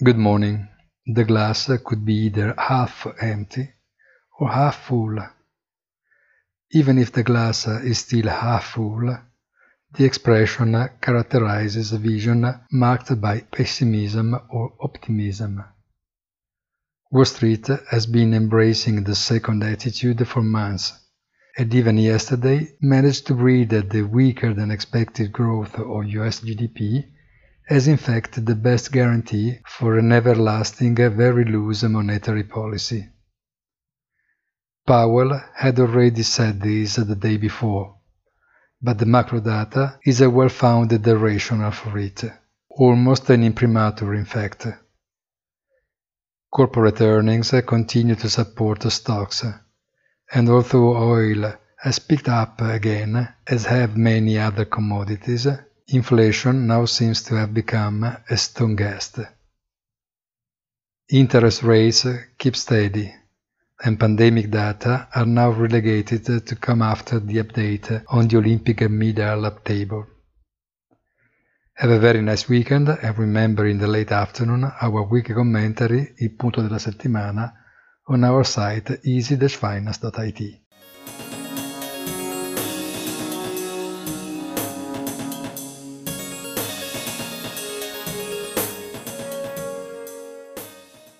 Good morning. The glass could be either half empty or half full. Even if the glass is still half full, the expression characterizes a vision marked by pessimism or optimism. Wall Street has been embracing the second attitude for months, and even yesterday managed to read the weaker than expected growth of US GDP as in fact the best guarantee for an everlasting very loose monetary policy. Powell had already said this the day before, but the macro data is a well-founded rationale for it, almost an imprimatur in fact. Corporate earnings continue to support stocks, and although oil has picked up again, as have many other commodities, Inflation now seems to have become a stone guest. Interest rates keep steady, and pandemic data are now relegated to come after the update on the Olympic medal table. Have a very nice weekend and remember in the late afternoon our weekly commentary, il punto della settimana, on our site easy-finance.it.